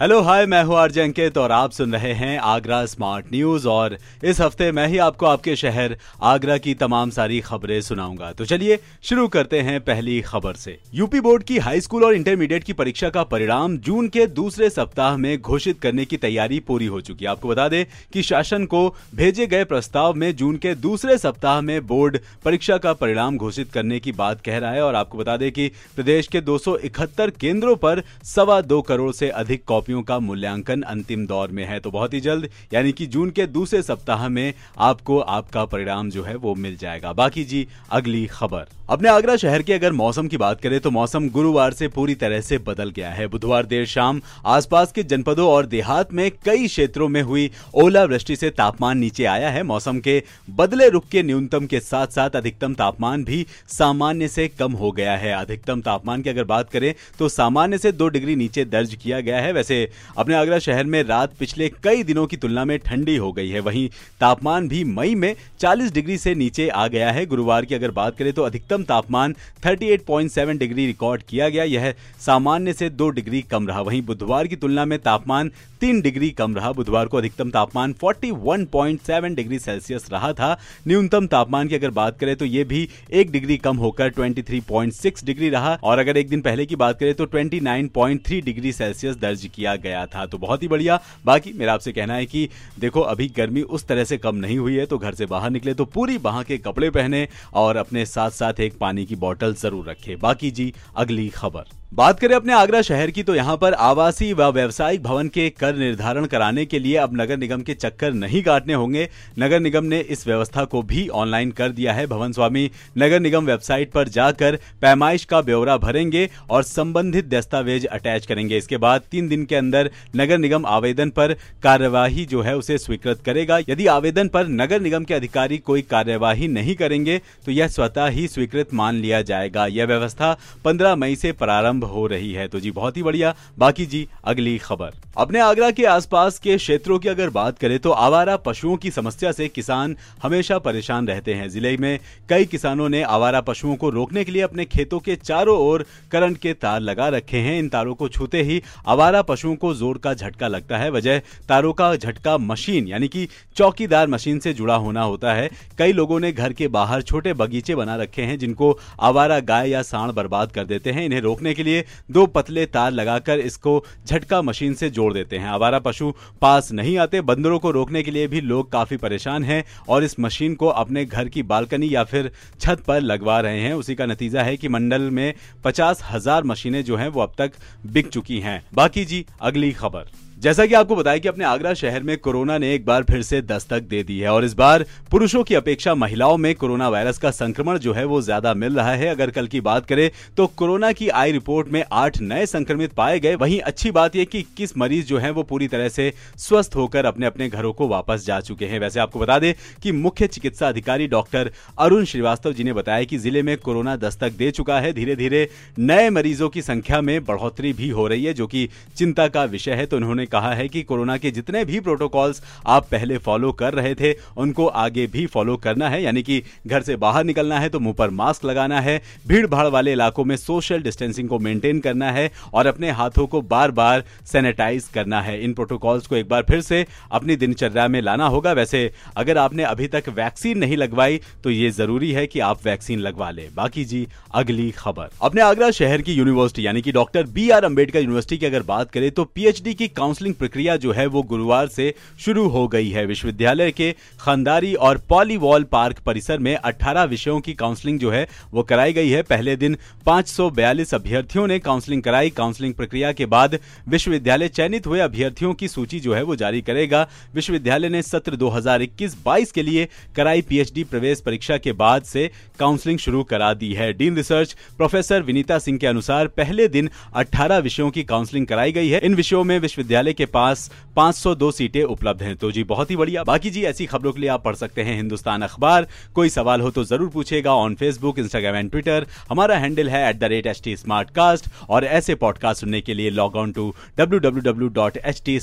hello hi मैं हूँ RJ अंकित और आप सुन रहे हैं आगरा स्मार्ट न्यूज़ और इस हफ़्ते मैं ही आपको आपके शहर आगरा की तमाम सारी खबरें सुनाऊँगा। तो चलिए शुरू करते हैं पहली खबर से। यूपी बोर्ड की हाई स्कूल और इंटरमीडिएट की परीक्षा का परिणाम जून के दूसरे सप्ताह में घोषित करने की तैयारी पूरी हो चुकी है। आपको बता दें कि शासन को भेजे गए प्रस्ताव में जून के दूसरे सप्ताह में बोर्ड परीक्षा का परिणाम घोषित करने की बात कह रहा है और आपको बता दें कि प्रदेश के दो सौ इकहत्तर केंद्रों पर सवा दो करोड़ से अधिक कॉपियों का मूल्यांकन अंतिम दौर में है तो बहुत ही जल्द, यानी कि जून के दूसरे सप्ताह में आपको आपका परिणाम जो है वो मिल जाएगा। बाकी जी, अगली खबर। अपने आगरा शहर के अगर मौसम की बात करें तो मौसम गुरुवार से पूरी तरह से बदल गया है। बुधवार देर शाम आसपास के जनपदों और देहात में कई क्षेत्रों में हुई ओलावृष्टि से तापमान नीचे आया है। मौसम के बदले रुख के न्यूनतम के साथ साथ अधिकतम तापमान भी सामान्य से कम हो गया है। अधिकतम तापमान की अगर बात करें तो सामान्य से दो डिग्री नीचे दर्ज किया गया है। वैसे अपने आगरा शहर में रात पिछले कई दिनों की तुलना में ठंडी हो गई है। वहीं तापमान भी मई में 40 डिग्री से नीचे आ गया है। गुरुवार की अगर बात करें तो अधिकतम तापमान 38.7 डिग्री रिकॉर्ड किया गया। यह सामान्य से दो डिग्री कम रहा। वहीं बुधवार की तुलना में तापमान तीन डिग्री कम रहा। बुधवार को अधिकतम तापमान 41.7 डिग्री सेल्सियस रहा था। न्यूनतम तापमान की अगर बात करें तो यह भी एक डिग्री कम होकर 23.6 डिग्री रहा। और अगर एक दिन पहले की बात करें तो 29.3 डिग्री सेल्सियस दर्ज किया गया था। तो बहुत ही बढ़िया। बाकी मेरा आपसे कहना है कि देखो, अभी गर्मी उस तरह से कम नहीं हुई है तो घर से बाहर निकले तो पूरी बाह के कपड़े पहने और अपने साथ साथ एक पानी की बॉटल ज़रूर रखे। बाकी जी, अगली खबर। बात करें अपने आगरा शहर की तो यहाँ पर आवासीय व व्यावसायिक भवन के कर निर्धारण कराने के लिए अब नगर निगम के चक्कर नहीं काटने होंगे। नगर निगम ने इस व्यवस्था को भी ऑनलाइन कर दिया है। भवन स्वामी, नगर निगम वेबसाइट पर जाकर पैमाइश का ब्यौरा भरेंगे और संबंधित दस्तावेज़ अटैच करेंगे। इसके बाद तीन दिन के अंदर नगर निगम आवेदन पर कार्यवाही जो है उसे स्वीकृत करेगा। यदि आवेदन पर नगर निगम के अधिकारी कोई कार्यवाही नहीं करेंगे तो यह स्वतः ही स्वीकृत मान लिया जाएगा। यह व्यवस्था पंद्रह मई से प्रारंभ हो रही है। तो जी, बहुत ही बढ़िया। बाकी जी, अगली खबर। अपने आगरा के आसपास के क्षेत्रों की अगर बात करें तो आवारा पशुओं की समस्या से किसान हमेशा परेशान रहते हैं। ज़िले में कई किसानों ने आवारा पशुओं को रोकने के लिए अपने खेतों के चारों ओर करंट के तार लगा रखे हैं। इन तारों को छूते ही आवारा पशुओं को ज़ोर का झटका लगता है। वजह, तारों का झटका मशीन, यानी कि चौकीदार मशीन से जुड़ा होना होता है। कई लोगों ने घर के बाहर छोटे बगीचे बना रखे हैं, जिनको आवारा गाय या सांड बर्बाद कर देते हैं। इन्हें रोकने के लिए लिए दो पतले तार लगाकर इसको झटका मशीन से जोड़ देते हैं। आवारा पशु पास नहीं आते, बंदरों को रोकने के लिए भी लोग काफ़ी परेशान हैं और इस मशीन को अपने घर की बालकनी या फिर छत पर लगवा रहे हैं। उसी का नतीजा है कि मंडल में पचास हज़ार मशीनें जो हैं वो अब तक बिक चुकी हैं। बाकी जी, अगली खबर। जैसा कि आपको बताया कि अपने आगरा शहर में कोरोना ने एक बार फिर से दस्तक दे दी है और इस बार पुरुषों की अपेक्षा महिलाओं में कोरोना वायरस का संक्रमण जो है वो ज़्यादा मिल रहा है। अगर कल की बात करें तो कोरोना की आई रिपोर्ट में आठ नए संक्रमित पाए गए। वहीं अच्छी बात यह कि इक्कीस मरीज़ जो है वो पूरी तरह से स्वस्थ होकर अपने अपने घरों को वापस जा चुके हैं। वैसे आपको बता दें कि मुख्य चिकित्सा अधिकारी डॉक्टर अरुण श्रीवास्तव जी ने बताया कि ज़िले में कोरोना दस्तक दे चुका है। धीरे धीरे नए मरीजों की संख्या में बढ़ोतरी भी हो रही है, जो कि चिंता का विषय है। तो उन्होंने कहा है कि कोरोना के जितने भी प्रोटोकॉल्स आप पहले फॉलो कर रहे थे, उनको आगे भी फॉलो करना है। यानी कि घर से बाहर निकलना है तो मुँह पर मास्क लगाना है भीड़ भाड़ वाले इलाकों में सोशल डिस्टेंसिंग को मेंटेन करना है और अपने हाथों को बार बार सैनिटाइज करना है। इन प्रोटोकॉल्स को एक बार फिर से अपनी दिनचर्या में लाना होगा। वैसे, अगर आपने अभी तक वैक्सीन नहीं लगवाई तो ये ज़रूरी है कि आप वैक्सीन लगवा ले। बाकी जी, अगली खबर। अपने आगरा शहर की यूनिवर्सिटी यानी कि doctor B R Ambedkar university की अगर बात करें तो पीएचडी की काउंसलिंग काउंसलिंग प्रक्रिया जो है वो गुरुवार से शुरू हो गई है। विश्वविद्यालय के खानदारी और पॉलीवॉल पार्क परिसर में 18 विषयों की काउंसलिंग जो है वो कराई गई है। पहले दिन 542 अभ्यर्थियों ने काउंसलिंग कराई। काउंसलिंग प्रक्रिया के बाद विश्वविद्यालय चयनित हुए अभ्यर्थियों की सूची जो है वो जारी करेगा। विश्वविद्यालय ने सत्र 2021-22 के लिए कराई पीएचडी प्रवेश परीक्षा के बाद से काउंसलिंग शुरू करा दी है। Dean research professor Vinita Singh के अनुसार पहले दिन 18 विषयों की काउंसलिंग कराई गई है। इन विषयों में विश्वविद्यालय के पास 502 सीटें उपलब्ध हैं। तो जी, बहुत ही बढ़िया। बाकी जी, ऐसी खबरों के लिए आप पढ़ सकते हैं हिंदुस्तान अखबार। कोई सवाल हो तो ज़रूर पूछेगा on Facebook Instagram and Twitter हमारा हैंडल है एट और ऐसे पॉडकास्ट सुनने के लिए लॉग ऑन टू HD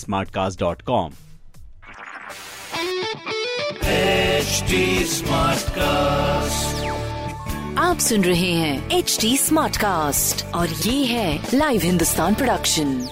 आप सुन रहे हैं एच डी स्मार्ट कास्ट और ये है लाइव हिंदुस्तान प्रोडक्शन